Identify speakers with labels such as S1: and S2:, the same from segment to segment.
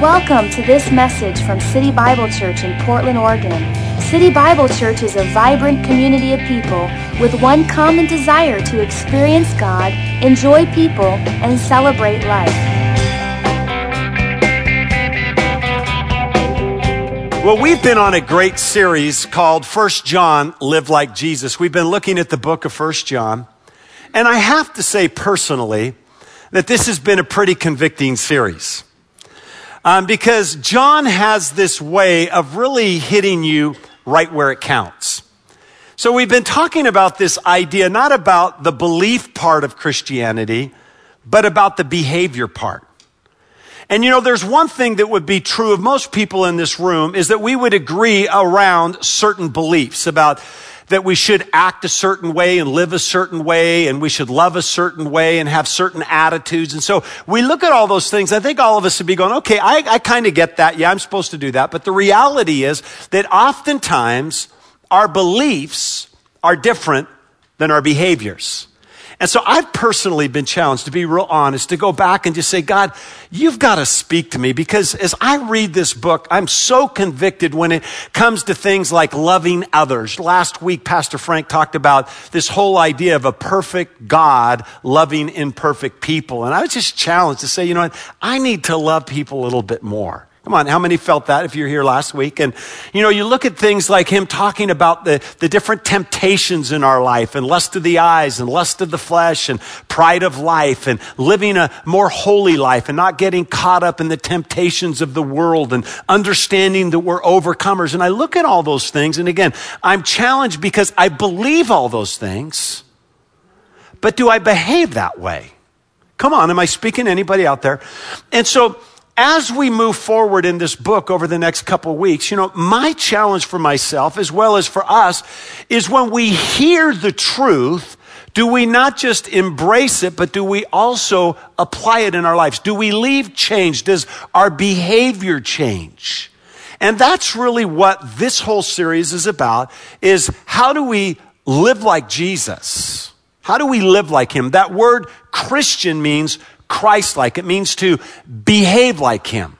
S1: Welcome to this message from City Bible Church in Portland, Oregon. City Bible Church is a vibrant community of people with one common desire to experience God, enjoy people, and celebrate life.
S2: Well, we've been on a great series called First John Live Like Jesus. We've been looking at the book of First John. And I have to say personally that this has been a pretty convicting series. Um, because John has this way of really hitting you right where it counts. So we've been talking about this idea, not about the belief part of Christianity, but about the behavior part. And you know, there's one thing that would be true of most people in this room is that we would agree around certain beliefs about that we should act a certain way and live a certain way and we should love a certain way and have certain attitudes. And so we look at all those things. I think all of us would be going, okay, I, I kind of get that. Yeah, I'm supposed to do that. But the reality is that oftentimes our beliefs are different than our behaviors. And so I've personally been challenged to be real honest, to go back and just say, God, you've got to speak to me because as I read this book, I'm so convicted when it comes to things like loving others. Last week, Pastor Frank talked about this whole idea of a perfect God loving imperfect people. And I was just challenged to say, you know what? I need to love people a little bit more. Come on, how many felt that if you're here last week? And, you know, you look at things like him talking about the, the different temptations in our life and lust of the eyes and lust of the flesh and pride of life and living a more holy life and not getting caught up in the temptations of the world and understanding that we're overcomers. And I look at all those things. And again, I'm challenged because I believe all those things, but do I behave that way? Come on, am I speaking to anybody out there? And so, as we move forward in this book over the next couple weeks, you know, my challenge for myself as well as for us is when we hear the truth, do we not just embrace it, but do we also apply it in our lives? Do we leave change? Does our behavior change? And that's really what this whole series is about is how do we live like Jesus? How do we live like him? That word Christian means Christ like. It means to behave like Him.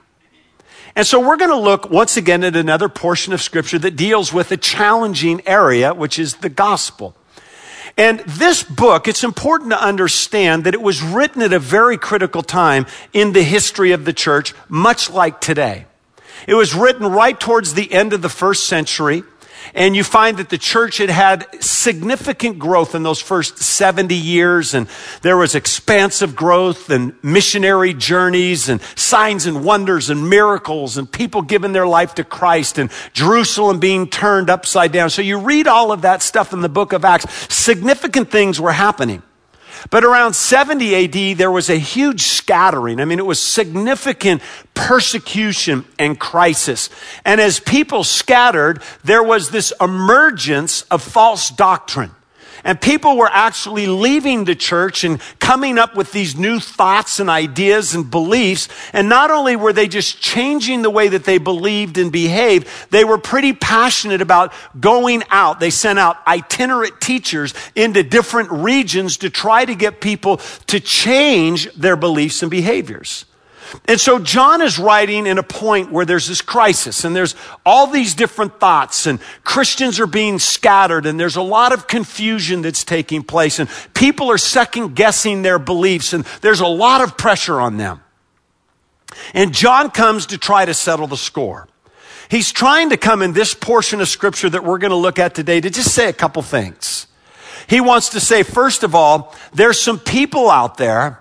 S2: And so we're going to look once again at another portion of Scripture that deals with a challenging area, which is the gospel. And this book, it's important to understand that it was written at a very critical time in the history of the church, much like today. It was written right towards the end of the first century. And you find that the church had had significant growth in those first 70 years. And there was expansive growth and missionary journeys and signs and wonders and miracles and people giving their life to Christ and Jerusalem being turned upside down. So you read all of that stuff in the book of Acts. Significant things were happening. But around 70 AD, there was a huge scattering. I mean, it was significant persecution and crisis. And as people scattered, there was this emergence of false doctrine. And people were actually leaving the church and coming up with these new thoughts and ideas and beliefs. And not only were they just changing the way that they believed and behaved, they were pretty passionate about going out. They sent out itinerant teachers into different regions to try to get people to change their beliefs and behaviors. And so John is writing in a point where there's this crisis and there's all these different thoughts and Christians are being scattered and there's a lot of confusion that's taking place and people are second guessing their beliefs and there's a lot of pressure on them. And John comes to try to settle the score. He's trying to come in this portion of scripture that we're going to look at today to just say a couple things. He wants to say, first of all, there's some people out there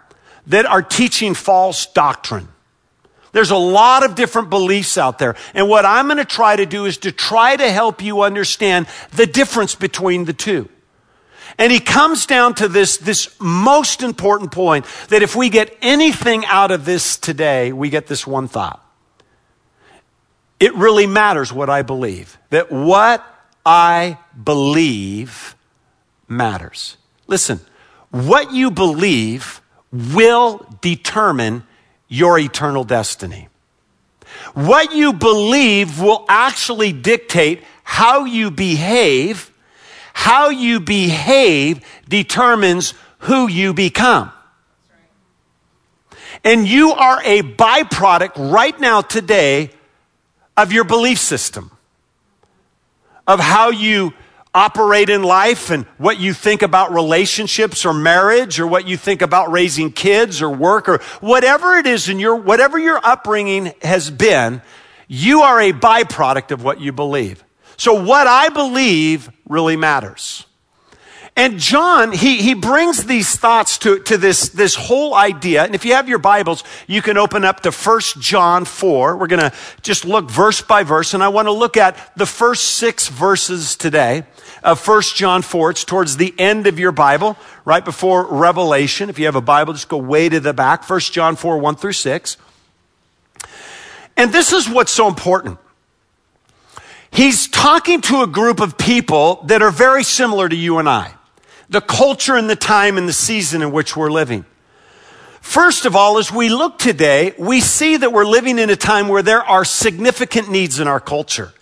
S2: that are teaching false doctrine. There's a lot of different beliefs out there. And what I'm going to try to do is to try to help you understand the difference between the two. And he comes down to this, this most important point that if we get anything out of this today, we get this one thought. It really matters what I believe. That what I believe matters. Listen, what you believe will determine your eternal destiny. What you believe will actually dictate how you behave. How you behave determines who you become. And you are a byproduct right now, today, of your belief system, of how you operate in life and what you think about relationships or marriage or what you think about raising kids or work or whatever it is in your, whatever your upbringing has been, you are a byproduct of what you believe. So what I believe really matters. And John, he, he brings these thoughts to, to this, this whole idea. And if you have your Bibles, you can open up to 1 John 4. We're going to just look verse by verse. And I want to look at the first six verses today of 1 John 4. It's towards the end of your Bible, right before Revelation. If you have a Bible, just go way to the back. 1 John 4, 1 through 6. And this is what's so important. He's talking to a group of people that are very similar to you and I the culture and the time and the season in which we're living. First of all, as we look today, we see that we're living in a time where there are significant needs in our culture.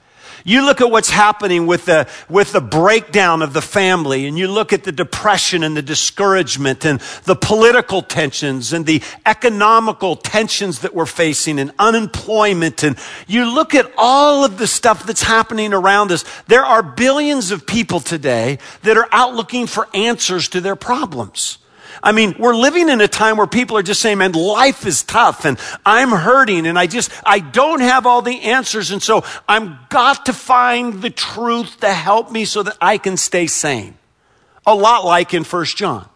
S2: You look at what's happening with the, with the breakdown of the family, and you look at the depression and the discouragement and the political tensions and the economical tensions that we're facing and unemployment. And you look at all of the stuff that's happening around us. There are billions of people today that are out looking for answers to their problems. I mean, we're living in a time where people are just saying, man, life is tough and I'm hurting and I just, I don't have all the answers. And so I'm got to find the truth to help me so that I can stay sane. A lot like in First John.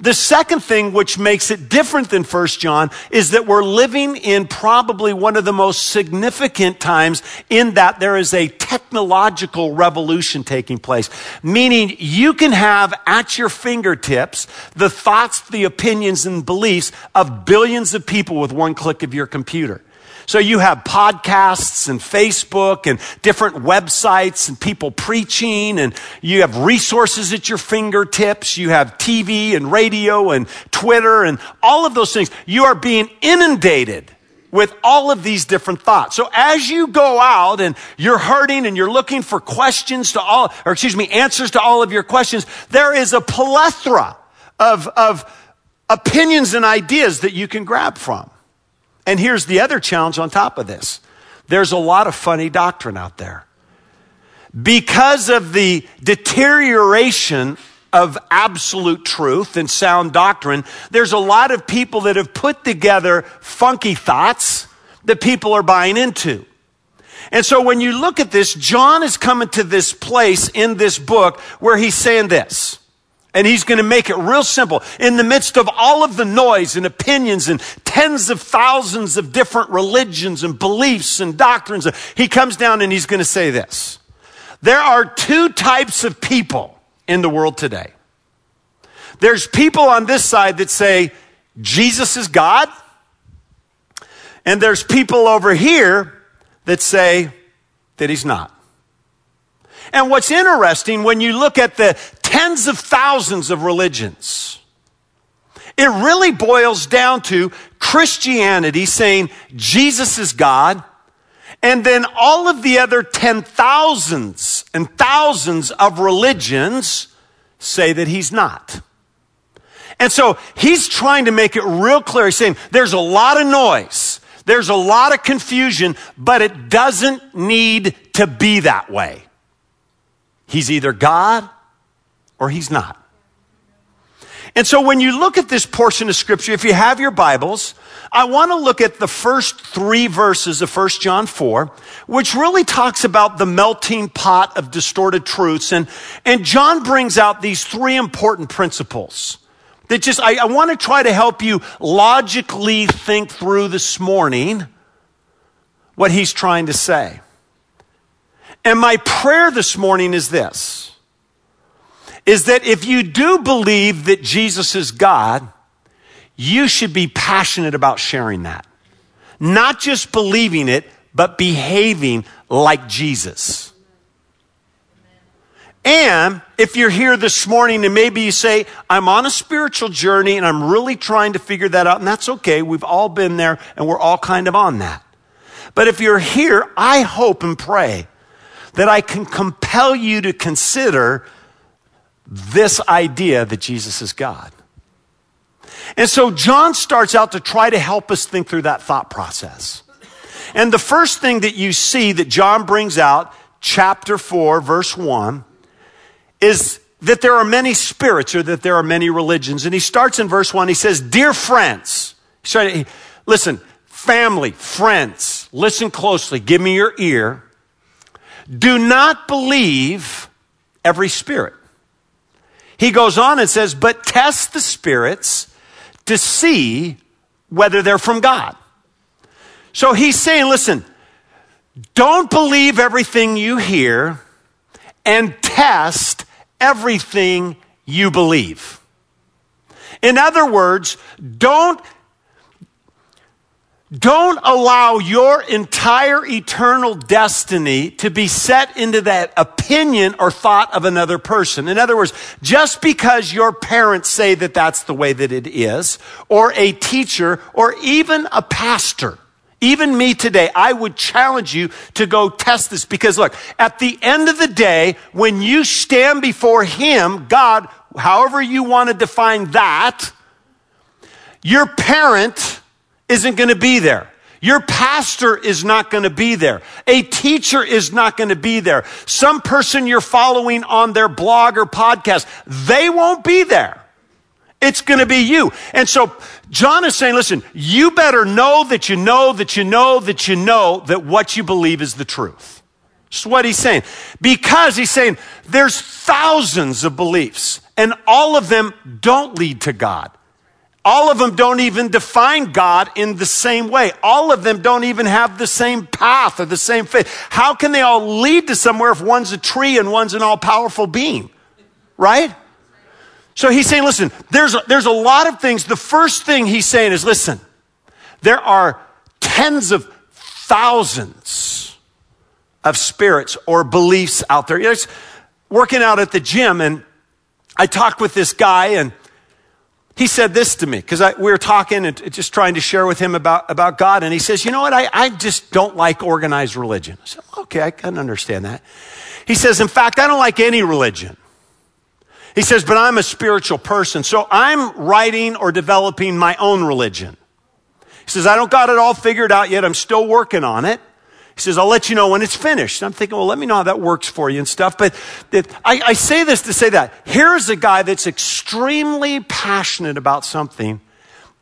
S2: The second thing which makes it different than First John is that we're living in probably one of the most significant times in that there is a technological revolution taking place. Meaning you can have at your fingertips the thoughts, the opinions, and beliefs of billions of people with one click of your computer. So you have podcasts and Facebook and different websites and people preaching and you have resources at your fingertips. You have TV and radio and Twitter and all of those things. You are being inundated with all of these different thoughts. So as you go out and you're hurting and you're looking for questions to all, or excuse me, answers to all of your questions, there is a plethora of, of opinions and ideas that you can grab from. And here's the other challenge on top of this there's a lot of funny doctrine out there. Because of the deterioration of absolute truth and sound doctrine, there's a lot of people that have put together funky thoughts that people are buying into. And so when you look at this, John is coming to this place in this book where he's saying this. And he's going to make it real simple. In the midst of all of the noise and opinions and tens of thousands of different religions and beliefs and doctrines, he comes down and he's going to say this. There are two types of people in the world today. There's people on this side that say Jesus is God. And there's people over here that say that he's not. And what's interesting when you look at the tens of thousands of religions. It really boils down to Christianity saying Jesus is God, and then all of the other ten thousands and thousands of religions say that he's not. And so he's trying to make it real clear. He's saying there's a lot of noise. There's a lot of confusion, but it doesn't need to be that way. He's either God or he's not. And so when you look at this portion of scripture, if you have your Bibles, I want to look at the first three verses of 1 John 4, which really talks about the melting pot of distorted truths. And, and John brings out these three important principles that just, I, I want to try to help you logically think through this morning what he's trying to say. And my prayer this morning is this is that if you do believe that Jesus is God, you should be passionate about sharing that. Not just believing it, but behaving like Jesus. And if you're here this morning and maybe you say, I'm on a spiritual journey and I'm really trying to figure that out, and that's okay. We've all been there and we're all kind of on that. But if you're here, I hope and pray that I can compel you to consider this idea that Jesus is God. And so John starts out to try to help us think through that thought process. And the first thing that you see that John brings out, chapter 4, verse 1, is that there are many spirits or that there are many religions. And he starts in verse 1, he says, Dear friends, listen, family, friends, listen closely, give me your ear. Do not believe every spirit. He goes on and says, But test the spirits to see whether they're from God. So he's saying, listen, don't believe everything you hear and test everything you believe. In other words, don't don't allow your entire eternal destiny to be set into that opinion or thought of another person. In other words, just because your parents say that that's the way that it is, or a teacher, or even a pastor, even me today, I would challenge you to go test this because look, at the end of the day, when you stand before Him, God, however you want to define that, your parent, isn't going to be there. Your pastor is not going to be there. A teacher is not going to be there. Some person you're following on their blog or podcast, they won't be there. It's going to be you. And so John is saying, listen, you better know that you know that you know that you know that what you believe is the truth. That's what he's saying. Because he's saying there's thousands of beliefs and all of them don't lead to God. All of them don't even define God in the same way. All of them don't even have the same path or the same faith. How can they all lead to somewhere if one's a tree and one's an all powerful being? Right? So he's saying, listen, there's a, there's a lot of things. The first thing he's saying is, listen, there are tens of thousands of spirits or beliefs out there. Know, working out at the gym and I talked with this guy and he said this to me because we were talking and just trying to share with him about, about God. And he says, You know what? I, I just don't like organized religion. I said, Okay, I can understand that. He says, In fact, I don't like any religion. He says, But I'm a spiritual person. So I'm writing or developing my own religion. He says, I don't got it all figured out yet. I'm still working on it. He says, I'll let you know when it's finished. I'm thinking, well, let me know how that works for you and stuff. But I, I say this to say that here's a guy that's extremely passionate about something,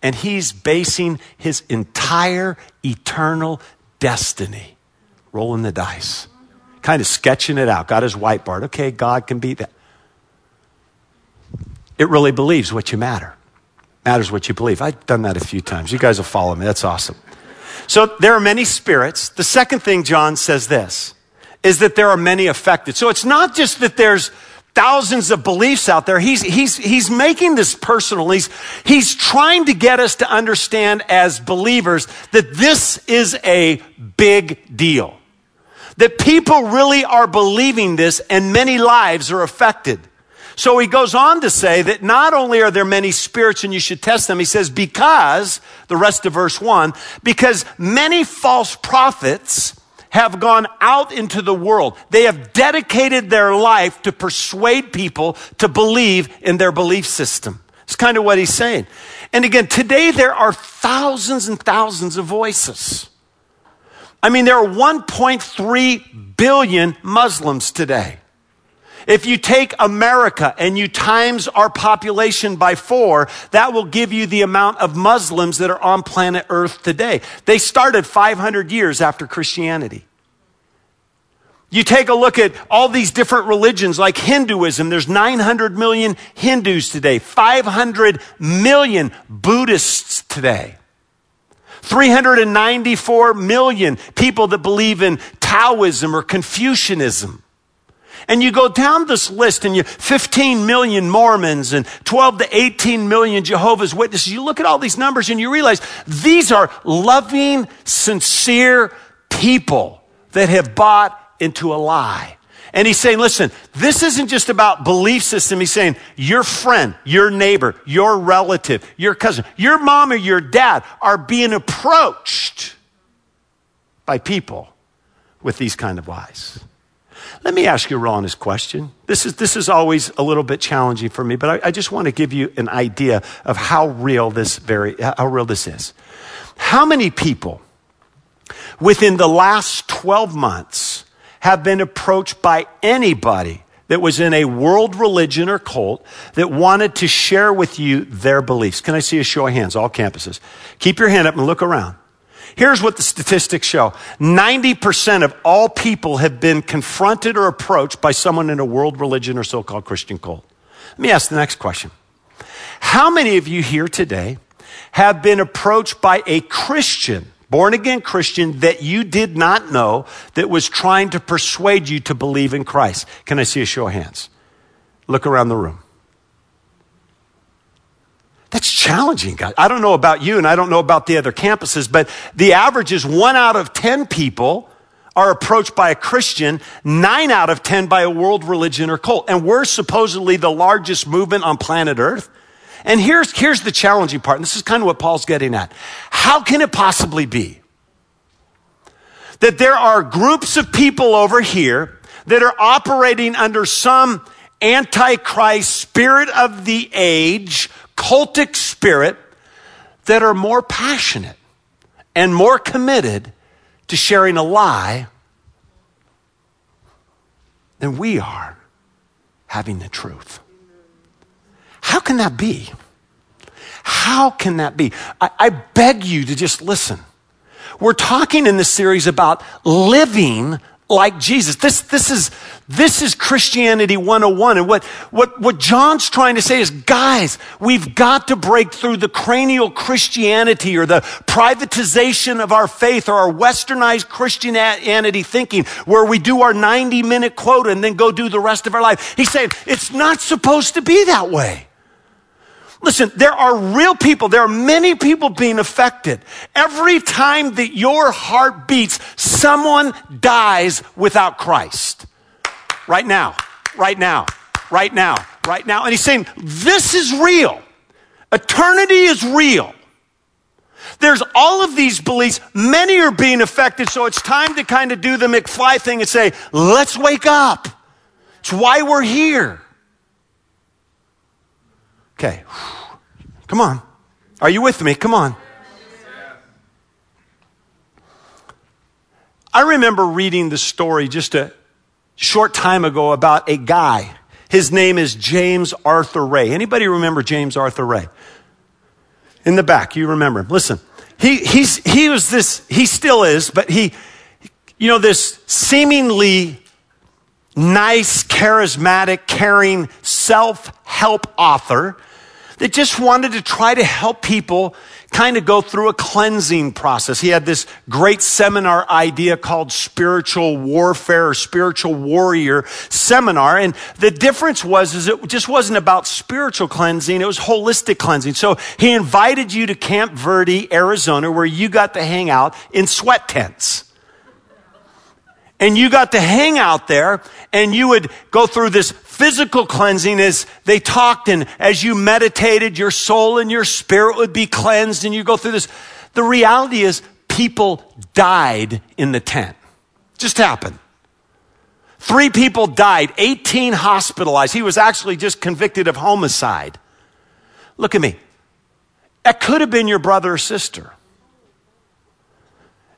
S2: and he's basing his entire eternal destiny, rolling the dice, kind of sketching it out. Got his whiteboard. Okay, God can be that. It really believes what you matter. Matters what you believe. I've done that a few times. You guys will follow me. That's awesome. So there are many spirits. The second thing John says this is that there are many affected. So it's not just that there's thousands of beliefs out there. He's, he's, he's making this personal. He's, he's trying to get us to understand as believers that this is a big deal. That people really are believing this and many lives are affected. So he goes on to say that not only are there many spirits and you should test them, he says, because, the rest of verse one, because many false prophets have gone out into the world. They have dedicated their life to persuade people to believe in their belief system. It's kind of what he's saying. And again, today there are thousands and thousands of voices. I mean, there are 1.3 billion Muslims today. If you take America and you times our population by four, that will give you the amount of Muslims that are on planet Earth today. They started 500 years after Christianity. You take a look at all these different religions like Hinduism. There's 900 million Hindus today, 500 million Buddhists today. 394 million people that believe in Taoism or Confucianism. And you go down this list and you 15 million Mormons and 12 to 18 million Jehovah's Witnesses. You look at all these numbers and you realize these are loving, sincere people that have bought into a lie. And he's saying, listen, this isn't just about belief system. He's saying your friend, your neighbor, your relative, your cousin, your mom or your dad are being approached by people with these kind of lies. Let me ask you a real honest question. This is, this is always a little bit challenging for me, but I, I just want to give you an idea of how real this very, how real this is. How many people within the last 12 months have been approached by anybody that was in a world religion or cult that wanted to share with you their beliefs? Can I see a show of hands, all campuses? Keep your hand up and look around. Here's what the statistics show 90% of all people have been confronted or approached by someone in a world religion or so called Christian cult. Let me ask the next question How many of you here today have been approached by a Christian? Born again Christian that you did not know that was trying to persuade you to believe in Christ. Can I see a show of hands? Look around the room. That's challenging, guys. I don't know about you and I don't know about the other campuses, but the average is one out of 10 people are approached by a Christian, nine out of 10 by a world religion or cult. And we're supposedly the largest movement on planet Earth. And here's, here's the challenging part. And this is kind of what Paul's getting at. How can it possibly be that there are groups of people over here that are operating under some antichrist spirit of the age cultic spirit that are more passionate and more committed to sharing a lie than we are having the truth. How can that be? How can that be? I, I, beg you to just listen. We're talking in this series about living like Jesus. This, this is, this is Christianity 101. And what, what, what John's trying to say is, guys, we've got to break through the cranial Christianity or the privatization of our faith or our westernized Christianity thinking where we do our 90 minute quota and then go do the rest of our life. He's saying it's not supposed to be that way. Listen, there are real people. There are many people being affected. Every time that your heart beats, someone dies without Christ. Right now, right now, right now, right now. And he's saying, this is real. Eternity is real. There's all of these beliefs. Many are being affected. So it's time to kind of do the McFly thing and say, let's wake up. It's why we're here. Okay. Come on. Are you with me? Come on. I remember reading the story just a short time ago about a guy. His name is James Arthur Ray. Anybody remember James Arthur Ray? In the back, you remember him. Listen, he, he's, he was this, he still is, but he, you know, this seemingly nice, charismatic, caring, self help author that just wanted to try to help people kind of go through a cleansing process. He had this great seminar idea called spiritual warfare or spiritual warrior seminar. And the difference was, is it just wasn't about spiritual cleansing. It was holistic cleansing. So he invited you to Camp Verde, Arizona, where you got to hang out in sweat tents and you got to hang out there and you would go through this physical cleansing is they talked and as you meditated, your soul and your spirit would be cleansed and you go through this. The reality is people died in the tent. Just happened. Three people died, 18 hospitalized. He was actually just convicted of homicide. Look at me. That could have been your brother or sister.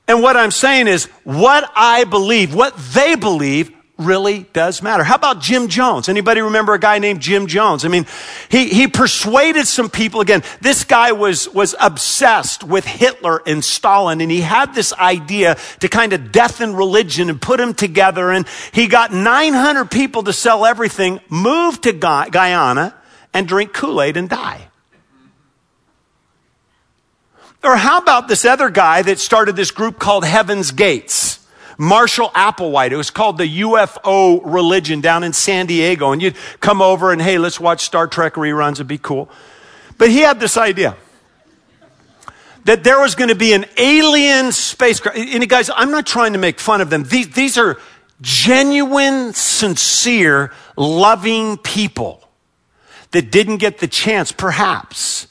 S2: And what I'm saying is, what I believe, what they believe, really does matter. How about Jim Jones? Anybody remember a guy named Jim Jones? I mean, he, he persuaded some people. Again, this guy was, was obsessed with Hitler and Stalin, and he had this idea to kind of death deafen religion and put them together. And he got 900 people to sell everything, move to Guyana, and drink Kool-Aid and die. Or how about this other guy that started this group called Heaven's Gates? Marshall Applewhite. It was called the UFO religion down in San Diego. And you'd come over and, hey, let's watch Star Trek reruns. It'd be cool. But he had this idea that there was going to be an alien spacecraft. And guys, I'm not trying to make fun of them. These, these are genuine, sincere, loving people that didn't get the chance, perhaps,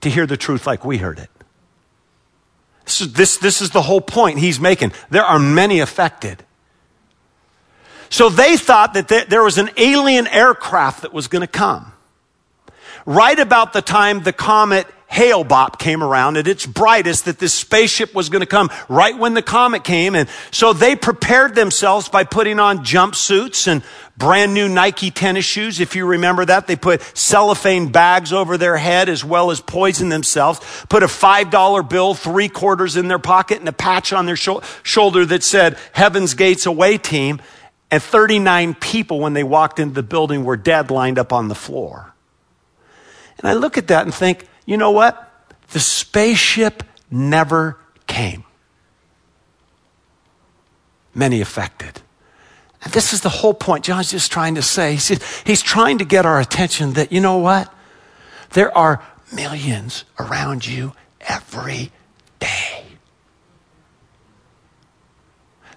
S2: to hear the truth like we heard it. This, this, this is the whole point he's making. There are many affected. So they thought that there was an alien aircraft that was going to come. Right about the time the comet Hale-Bopp came around at its brightest that this spaceship was going to come right when the comet came. And so they prepared themselves by putting on jumpsuits and brand new Nike tennis shoes. If you remember that, they put cellophane bags over their head as well as poison themselves, put a $5 bill, three quarters in their pocket and a patch on their sho- shoulder that said Heaven's Gates Away Team. And 39 people, when they walked into the building, were dead lined up on the floor. And I look at that and think, you know what? The spaceship never came. Many affected. And this is the whole point John's just trying to say. He's, trying to get our attention that, you know what? There are millions around you every day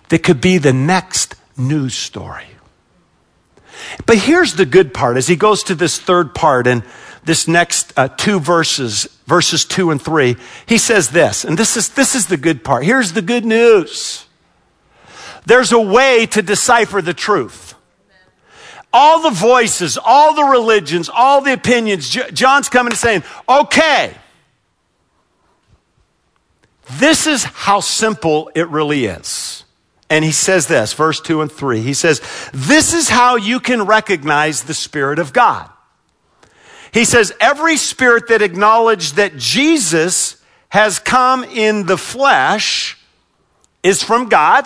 S2: that could be the next news story. But here's the good part as he goes to this third part, and this next uh, two verses, verses two and three, he says this, and this is, this is the good part. Here's the good news. There's a way to decipher the truth. All the voices, all the religions, all the opinions, John's coming and saying, okay, this is how simple it really is. And he says this, verse 2 and 3. He says, This is how you can recognize the Spirit of God. He says, every spirit that acknowledges that Jesus has come in the flesh is from God.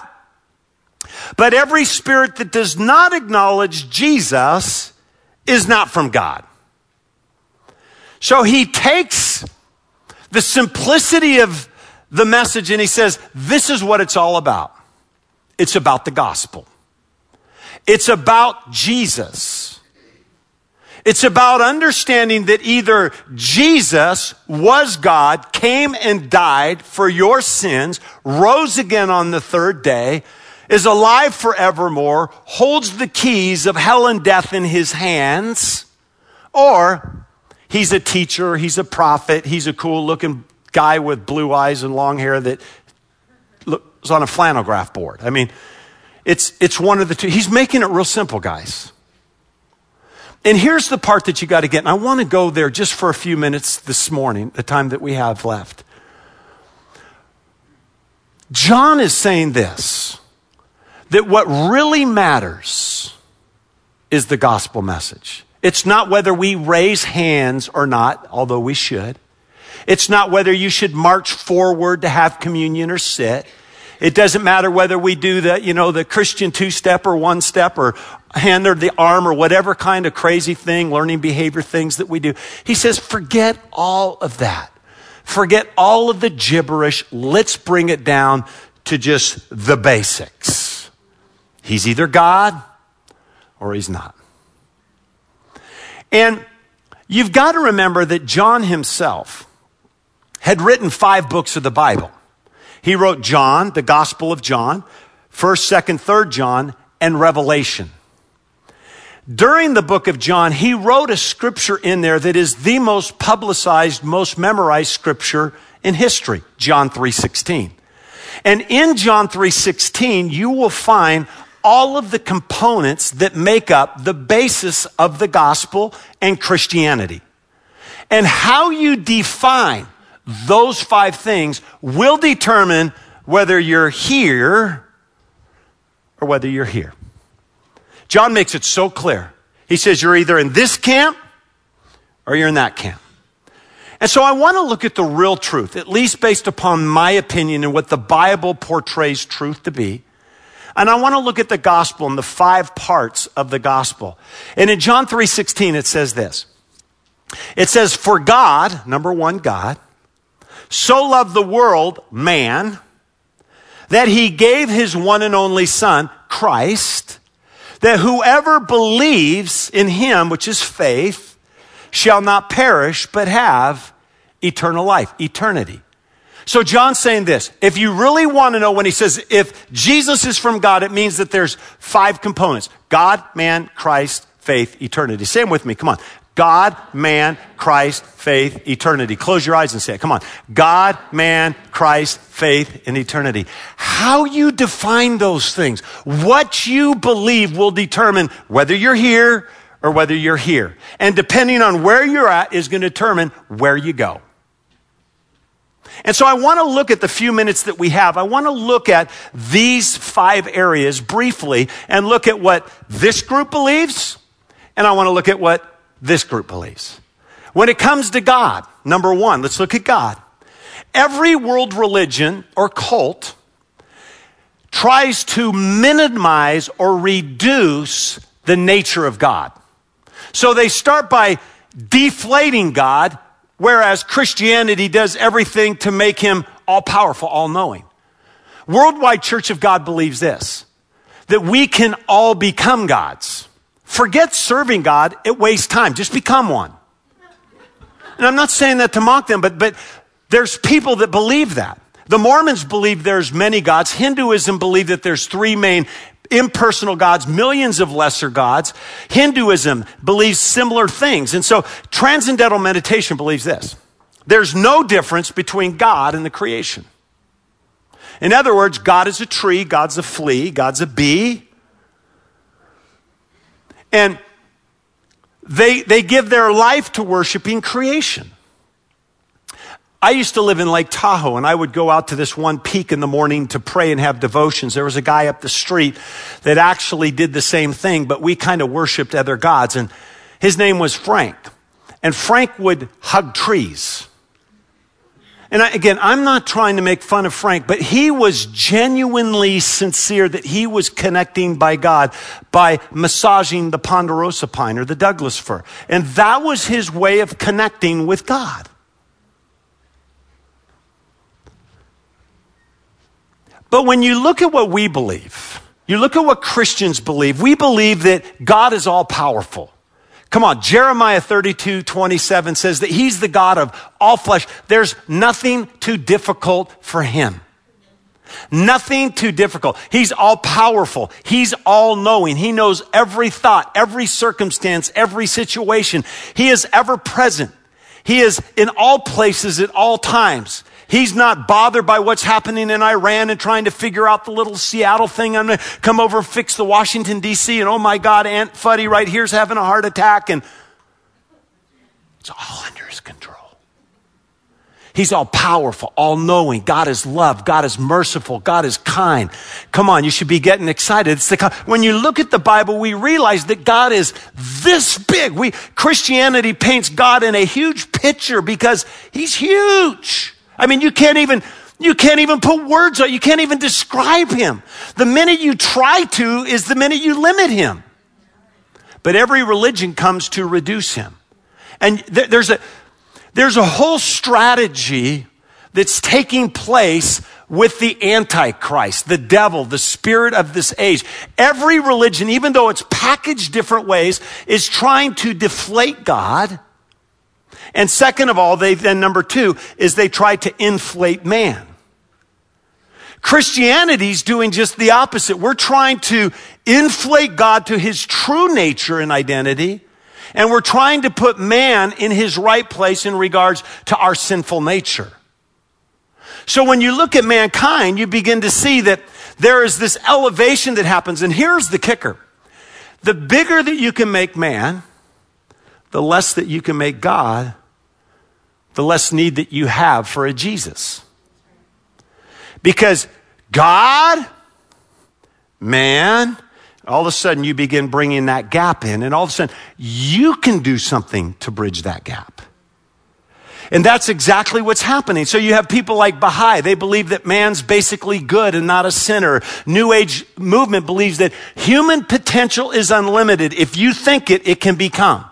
S2: But every spirit that does not acknowledge Jesus is not from God. So he takes the simplicity of the message and he says, This is what it's all about. It's about the gospel, it's about Jesus. It's about understanding that either Jesus was God, came and died for your sins, rose again on the third day, is alive forevermore, holds the keys of hell and death in his hands, or he's a teacher, he's a prophet, he's a cool looking guy with blue eyes and long hair that looks on a flannel graph board. I mean, it's, it's one of the two. He's making it real simple, guys. And here's the part that you got to get. And I want to go there just for a few minutes this morning, the time that we have left. John is saying this that what really matters is the gospel message. It's not whether we raise hands or not, although we should. It's not whether you should march forward to have communion or sit. It doesn't matter whether we do the, you know, the Christian two step or one step or hand or the arm or whatever kind of crazy thing, learning behavior things that we do. He says, forget all of that. Forget all of the gibberish. Let's bring it down to just the basics. He's either God or he's not. And you've got to remember that John himself had written five books of the Bible. He wrote John, the Gospel of John, 1st, 2nd, 3rd John, and Revelation. During the book of John, he wrote a scripture in there that is the most publicized, most memorized scripture in history, John 3:16. And in John 3:16, you will find all of the components that make up the basis of the gospel and Christianity. And how you define those five things will determine whether you're here or whether you're here. John makes it so clear. He says you're either in this camp or you're in that camp. And so I want to look at the real truth, at least based upon my opinion and what the Bible portrays truth to be. And I want to look at the gospel and the five parts of the gospel. And in John 3:16 it says this. It says for God, number 1 God, so loved the world, man, that he gave his one and only son, Christ, that whoever believes in him, which is faith, shall not perish, but have eternal life, eternity. So John's saying this. If you really want to know when he says, if Jesus is from God, it means that there's five components. God, man, Christ, faith, eternity. Say them with me. Come on. God, man, Christ, faith, eternity. Close your eyes and say it. Come on. God, man, Christ, faith, and eternity. How you define those things, what you believe will determine whether you're here or whether you're here. And depending on where you're at is going to determine where you go. And so I want to look at the few minutes that we have. I want to look at these five areas briefly and look at what this group believes. And I want to look at what this group believes. When it comes to God, number one, let's look at God. Every world religion or cult tries to minimize or reduce the nature of God. So they start by deflating God, whereas Christianity does everything to make him all powerful, all knowing. Worldwide Church of God believes this that we can all become gods. Forget serving God, it wastes time. Just become one. And I'm not saying that to mock them, but, but there's people that believe that. The Mormons believe there's many gods. Hinduism believe that there's three main impersonal gods, millions of lesser gods. Hinduism believes similar things. And so transcendental meditation believes this. There's no difference between God and the creation. In other words, God is a tree, God's a flea, God's a bee, and they, they give their life to worshiping creation. I used to live in Lake Tahoe and I would go out to this one peak in the morning to pray and have devotions. There was a guy up the street that actually did the same thing, but we kind of worshiped other gods. And his name was Frank. And Frank would hug trees. And I, again, I'm not trying to make fun of Frank, but he was genuinely sincere that he was connecting by God by massaging the ponderosa pine or the Douglas fir. And that was his way of connecting with God. But when you look at what we believe, you look at what Christians believe, we believe that God is all powerful. Come on, Jeremiah 32, 27 says that he's the God of all flesh. There's nothing too difficult for him. Nothing too difficult. He's all powerful. He's all knowing. He knows every thought, every circumstance, every situation. He is ever present. He is in all places at all times. He's not bothered by what's happening in Iran and trying to figure out the little Seattle thing. I'm going to come over and fix the Washington, D.C. And oh my God, Aunt Fuddy right here's having a heart attack. And it's all under his control. He's all powerful, all knowing. God is love. God is merciful. God is kind. Come on, you should be getting excited. It's the, when you look at the Bible, we realize that God is this big. We, Christianity paints God in a huge picture because he's huge. I mean, you can't even, you can't even put words on, you can't even describe him. The minute you try to is the minute you limit him. But every religion comes to reduce him. And th- there's a, there's a whole strategy that's taking place with the Antichrist, the devil, the spirit of this age. Every religion, even though it's packaged different ways, is trying to deflate God and second of all, they then number two is they try to inflate man. Christianity's doing just the opposite. We're trying to inflate God to his true nature and identity. And we're trying to put man in his right place in regards to our sinful nature. So when you look at mankind, you begin to see that there is this elevation that happens. And here's the kicker. The bigger that you can make man, the less that you can make God, the less need that you have for a Jesus. Because God, man, all of a sudden you begin bringing that gap in, and all of a sudden you can do something to bridge that gap. And that's exactly what's happening. So you have people like Baha'i. They believe that man's basically good and not a sinner. New Age movement believes that human potential is unlimited. If you think it, it can become.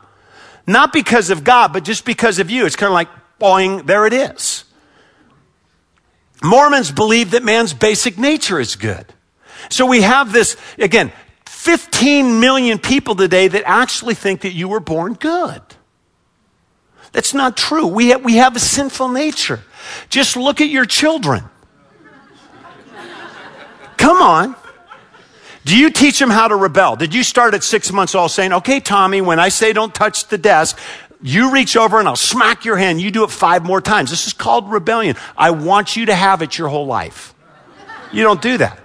S2: Not because of God, but just because of you. It's kind of like boing, there it is. Mormons believe that man's basic nature is good. So we have this, again, 15 million people today that actually think that you were born good. That's not true. We have, we have a sinful nature. Just look at your children. Come on. Do you teach them how to rebel? Did you start at six months old saying, okay, Tommy, when I say don't touch the desk, you reach over and I'll smack your hand. You do it five more times. This is called rebellion. I want you to have it your whole life. You don't do that.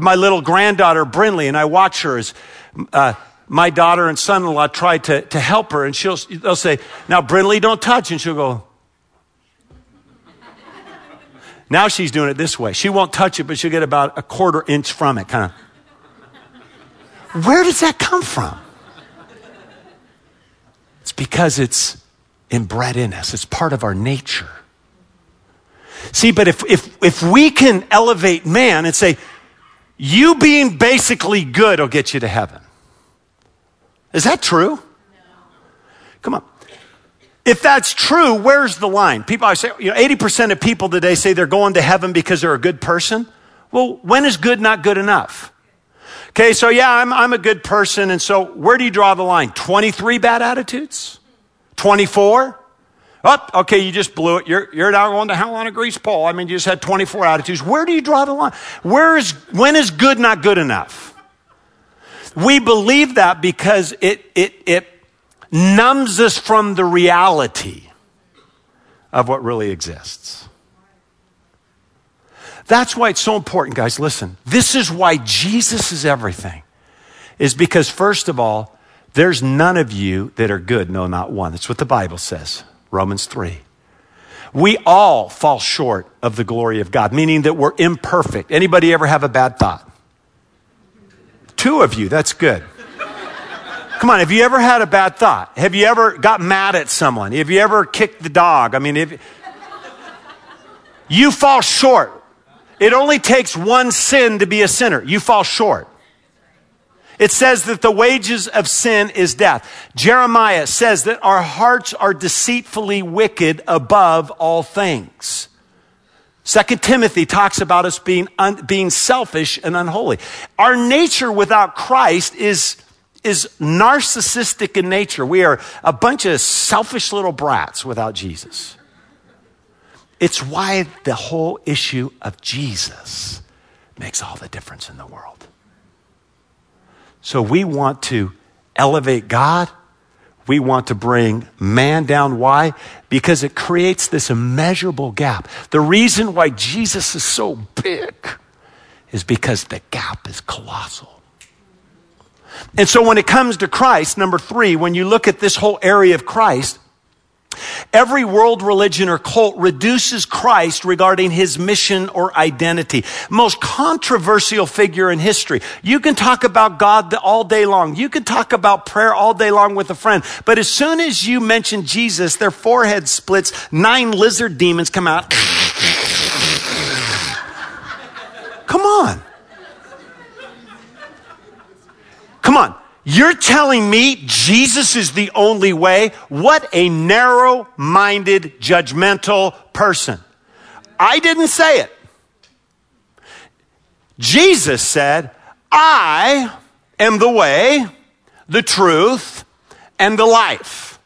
S2: My little granddaughter, Brinley, and I watch her as uh, my daughter and son-in-law try to, to help her, and she'll, they'll say, now, Brinley, don't touch. And she'll go, now she's doing it this way. She won't touch it, but she'll get about a quarter inch from it, kind of. Where does that come from? It's because it's inbred in us, it's part of our nature. See, but if, if, if we can elevate man and say, you being basically good will get you to heaven. Is that true? No. Come on. If that's true, where's the line? People, I say, you know, 80% of people today say they're going to heaven because they're a good person. Well, when is good not good enough? Okay, so yeah, I'm, I'm a good person. And so where do you draw the line? 23 bad attitudes? 24? Oh, okay, you just blew it. You're, you're now going to hell on a grease pole. I mean, you just had 24 attitudes. Where do you draw the line? Where is, when is good not good enough? We believe that because it, it, it numbs us from the reality of what really exists. That's why it's so important, guys. Listen, this is why Jesus is everything. Is because, first of all, there's none of you that are good, no, not one. That's what the Bible says. Romans 3. We all fall short of the glory of God, meaning that we're imperfect. Anybody ever have a bad thought? Two of you, that's good. Come on, have you ever had a bad thought? Have you ever got mad at someone? Have you ever kicked the dog? I mean, if you fall short. It only takes one sin to be a sinner. You fall short. It says that the wages of sin is death. Jeremiah says that our hearts are deceitfully wicked above all things. Second Timothy talks about us being, un, being selfish and unholy. Our nature without Christ is, is narcissistic in nature. We are a bunch of selfish little brats without Jesus. It's why the whole issue of Jesus makes all the difference in the world. So we want to elevate God. We want to bring man down. Why? Because it creates this immeasurable gap. The reason why Jesus is so big is because the gap is colossal. And so when it comes to Christ, number three, when you look at this whole area of Christ, Every world religion or cult reduces Christ regarding his mission or identity. Most controversial figure in history. You can talk about God all day long. You can talk about prayer all day long with a friend. But as soon as you mention Jesus, their forehead splits, nine lizard demons come out. Come on. Come on. You're telling me Jesus is the only way? What a narrow minded, judgmental person. I didn't say it. Jesus said, I am the way, the truth, and the life.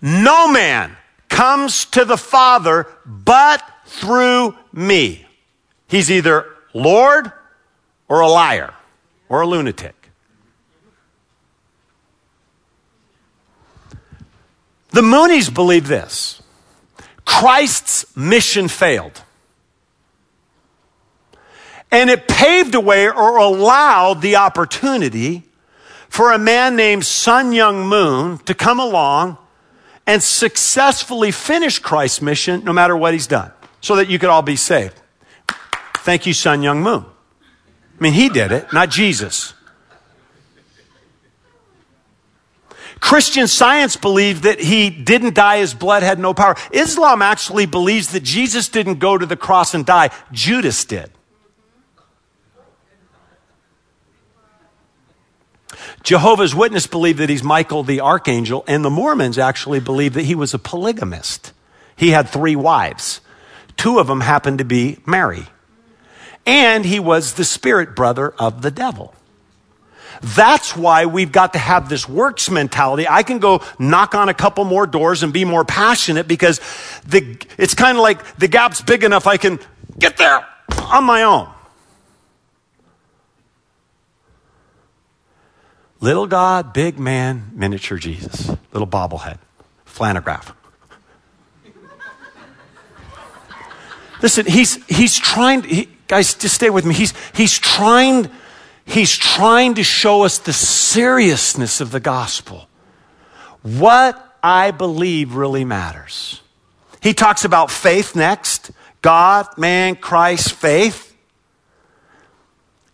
S2: No man comes to the Father but through me. He's either Lord or a liar or a lunatic. The Moonies believe this Christ's mission failed. And it paved a way or allowed the opportunity for a man named Sun Myung Moon to come along and successfully finish Christ's mission no matter what he's done so that you could all be saved. Thank you, Sun Myung Moon. I mean, he did it, not Jesus. Christian science believed that he didn't die, his blood had no power. Islam actually believes that Jesus didn't go to the cross and die, Judas did. Jehovah's Witness believe that he's Michael the archangel, and the Mormons actually believe that he was a polygamist. He had three wives. Two of them happened to be Mary. And he was the spirit brother of the devil. That's why we've got to have this works mentality. I can go knock on a couple more doors and be more passionate because the, it's kind of like the gap's big enough I can get there on my own. Little God, big man, miniature Jesus. Little bobblehead, flannelgraph. Listen, he's, he's trying, he, guys, just stay with me. He's, he's trying, he's trying to show us the seriousness of the gospel. What I believe really matters. He talks about faith next God, man, Christ, faith.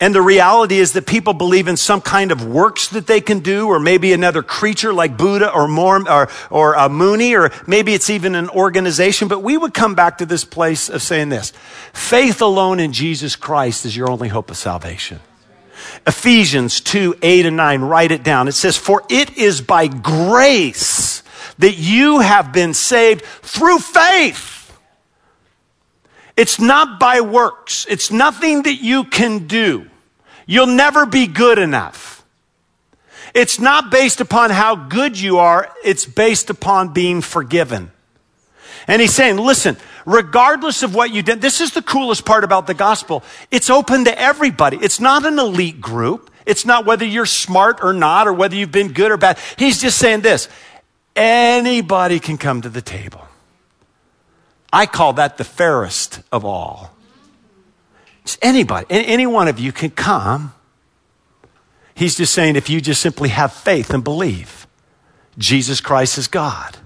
S2: And the reality is that people believe in some kind of works that they can do, or maybe another creature like Buddha or, Mormon, or, or uh, a Mooney, or maybe it's even an organization. But we would come back to this place of saying this faith alone in Jesus Christ is your only hope of salvation. Ephesians 2 8 and 9, write it down. It says, For it is by grace that you have been saved through faith. It's not by works. It's nothing that you can do. You'll never be good enough. It's not based upon how good you are. It's based upon being forgiven. And he's saying, listen, regardless of what you did, this is the coolest part about the gospel. It's open to everybody. It's not an elite group. It's not whether you're smart or not or whether you've been good or bad. He's just saying this. Anybody can come to the table. I call that the fairest of all. It's anybody, any one of you can come. He's just saying if you just simply have faith and believe, Jesus Christ is God.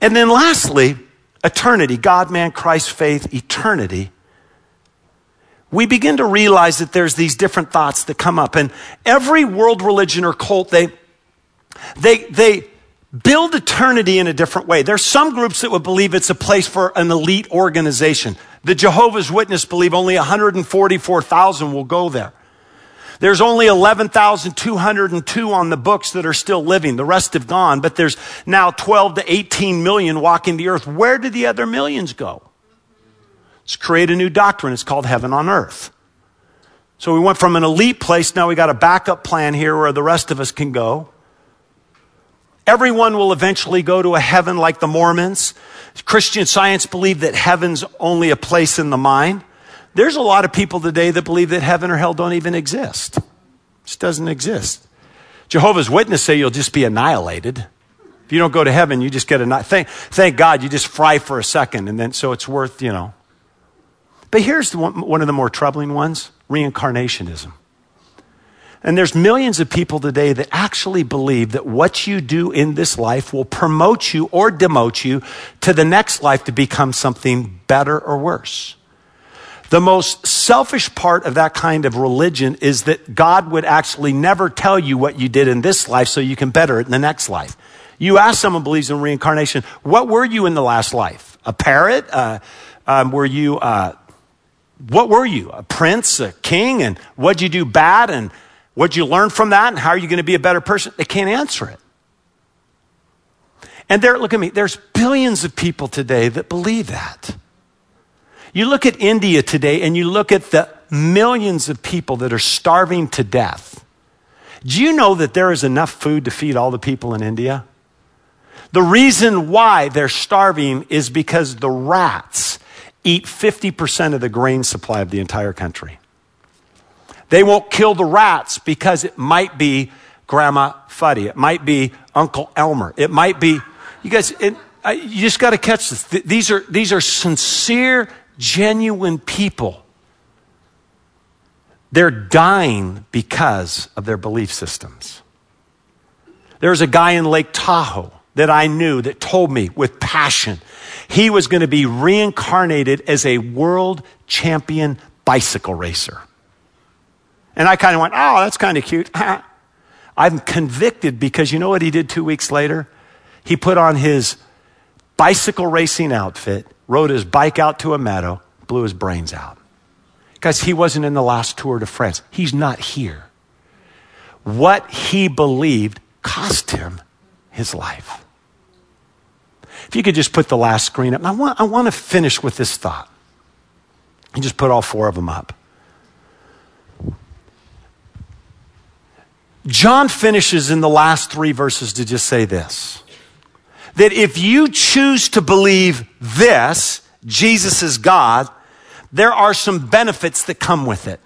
S2: And then lastly, eternity God, man, Christ, faith, eternity. We begin to realize that there's these different thoughts that come up. And every world religion or cult, they, they, they, build eternity in a different way. There's some groups that would believe it's a place for an elite organization. The Jehovah's Witness believe only 144,000 will go there. There's only 11,202 on the books that are still living. The rest have gone, but there's now 12 to 18 million walking the earth. Where did the other millions go? Let's create a new doctrine. It's called heaven on earth. So we went from an elite place. Now we got a backup plan here where the rest of us can go. Everyone will eventually go to a heaven like the Mormons. Christian science believe that heaven's only a place in the mind. There's a lot of people today that believe that heaven or hell don't even exist. It just doesn't exist. Jehovah's Witnesses say you'll just be annihilated. If you don't go to heaven, you just get a thank, thank God you just fry for a second and then so it's worth, you know. But here's one, one of the more troubling ones reincarnationism. And there's millions of people today that actually believe that what you do in this life will promote you or demote you to the next life to become something better or worse. The most selfish part of that kind of religion is that God would actually never tell you what you did in this life so you can better it in the next life. You ask someone who believes in reincarnation, what were you in the last life? A parrot? Uh, um, were you, uh, what were you? A prince, a king? And what'd you do bad? And What'd you learn from that? And how are you going to be a better person? They can't answer it. And there, look at me, there's billions of people today that believe that. You look at India today and you look at the millions of people that are starving to death. Do you know that there is enough food to feed all the people in India? The reason why they're starving is because the rats eat 50% of the grain supply of the entire country. They won't kill the rats because it might be Grandma Fuddy. It might be Uncle Elmer. It might be, you guys, it, you just got to catch this. Th- these are, these are sincere, genuine people. They're dying because of their belief systems. There's a guy in Lake Tahoe that I knew that told me with passion he was going to be reincarnated as a world champion bicycle racer. And I kind of went, oh, that's kind of cute. I'm convicted because you know what he did two weeks later? He put on his bicycle racing outfit, rode his bike out to a meadow, blew his brains out. Because he wasn't in the last Tour de France. He's not here. What he believed cost him his life. If you could just put the last screen up. I want, I want to finish with this thought. And just put all four of them up. John finishes in the last three verses to just say this that if you choose to believe this, Jesus is God, there are some benefits that come with it.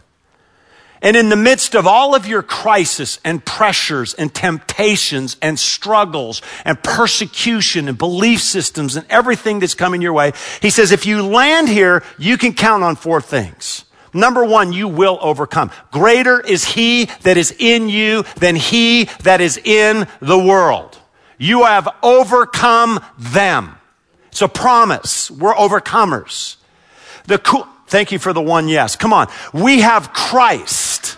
S2: And in the midst of all of your crisis and pressures and temptations and struggles and persecution and belief systems and everything that's coming your way, he says, if you land here, you can count on four things. Number one, you will overcome. Greater is he that is in you than he that is in the world. You have overcome them. It's a promise. We're overcomers. The cool, thank you for the one yes. Come on. We have Christ.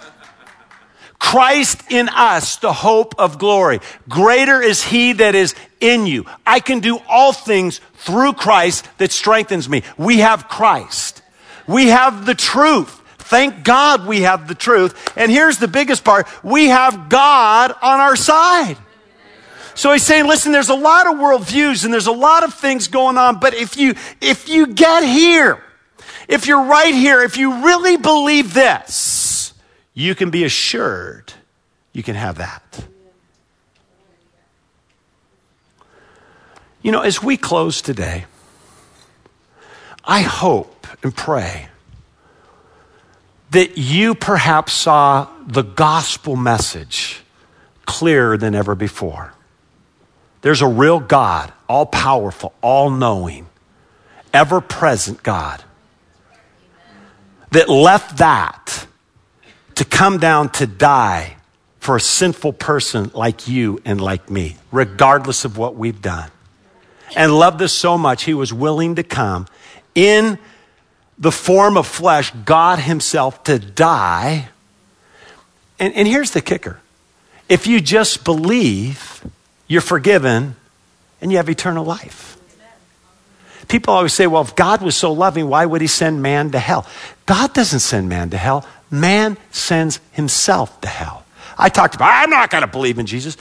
S2: Christ in us, the hope of glory. Greater is he that is in you. I can do all things through Christ that strengthens me. We have Christ. We have the truth. Thank God we have the truth. And here's the biggest part. We have God on our side. So he's saying, listen, there's a lot of worldviews and there's a lot of things going on, but if you, if you get here, if you're right here, if you really believe this, you can be assured you can have that. You know, as we close today, I hope and pray that you perhaps saw the gospel message clearer than ever before. There's a real God, all powerful, all knowing, ever present God that left that to come down to die for a sinful person like you and like me, regardless of what we've done. And loved us so much, he was willing to come in the form of flesh, God Himself, to die. And, and here's the kicker if you just believe, you're forgiven, and you have eternal life. People always say, well, if God was so loving, why would he send man to hell? God doesn't send man to hell. Man sends himself to hell. I talked about, I'm not going to believe in Jesus.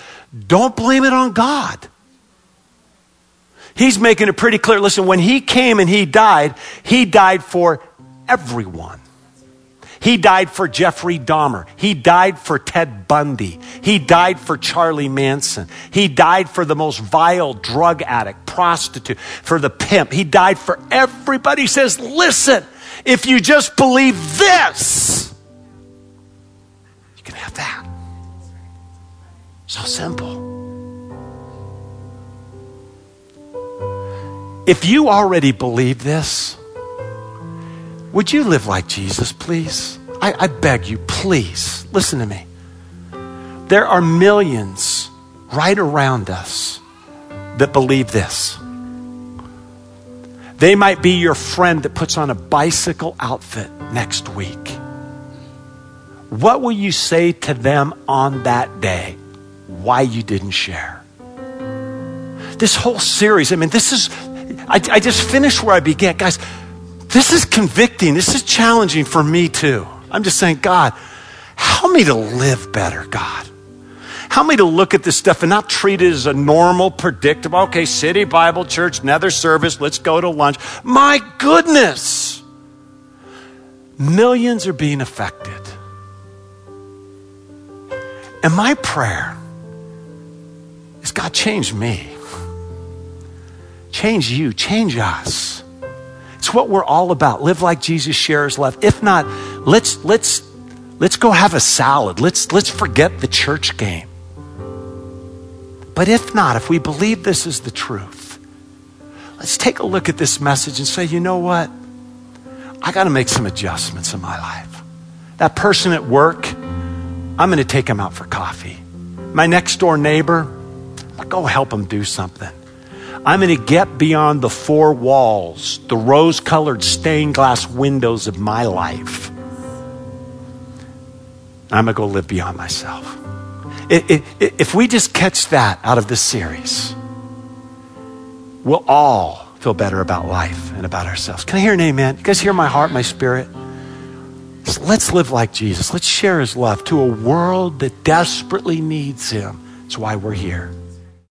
S2: Don't blame it on God. He's making it pretty clear. Listen, when he came and he died, he died for everyone. He died for Jeffrey Dahmer. He died for Ted Bundy. He died for Charlie Manson. He died for the most vile drug addict, prostitute, for the pimp. He died for everybody. He says, listen, if you just believe this, you can have that. So simple. If you already believe this, would you live like Jesus, please? I, I beg you, please, listen to me. There are millions right around us that believe this. They might be your friend that puts on a bicycle outfit next week. What will you say to them on that day? Why you didn't share? This whole series, I mean, this is, I, I just finished where I began. Guys, this is convicting. This is challenging for me too. I'm just saying, God, help me to live better, God. Help me to look at this stuff and not treat it as a normal, predictable, okay, City Bible Church, another service, let's go to lunch. My goodness. Millions are being affected. And my prayer is God, change me. Change you, change us. It's what we're all about. Live like Jesus shares love. If not, let's let's let's go have a salad. Let's let's forget the church game. But if not, if we believe this is the truth, let's take a look at this message and say, you know what? I got to make some adjustments in my life. That person at work, I'm going to take him out for coffee. My next door neighbor, I'll go help him do something. I'm going to get beyond the four walls, the rose colored stained glass windows of my life. I'm going to go live beyond myself. If we just catch that out of this series, we'll all feel better about life and about ourselves. Can I hear an amen? You guys hear my heart, my spirit? Let's live like Jesus. Let's share his love to a world that desperately needs him. That's why we're here.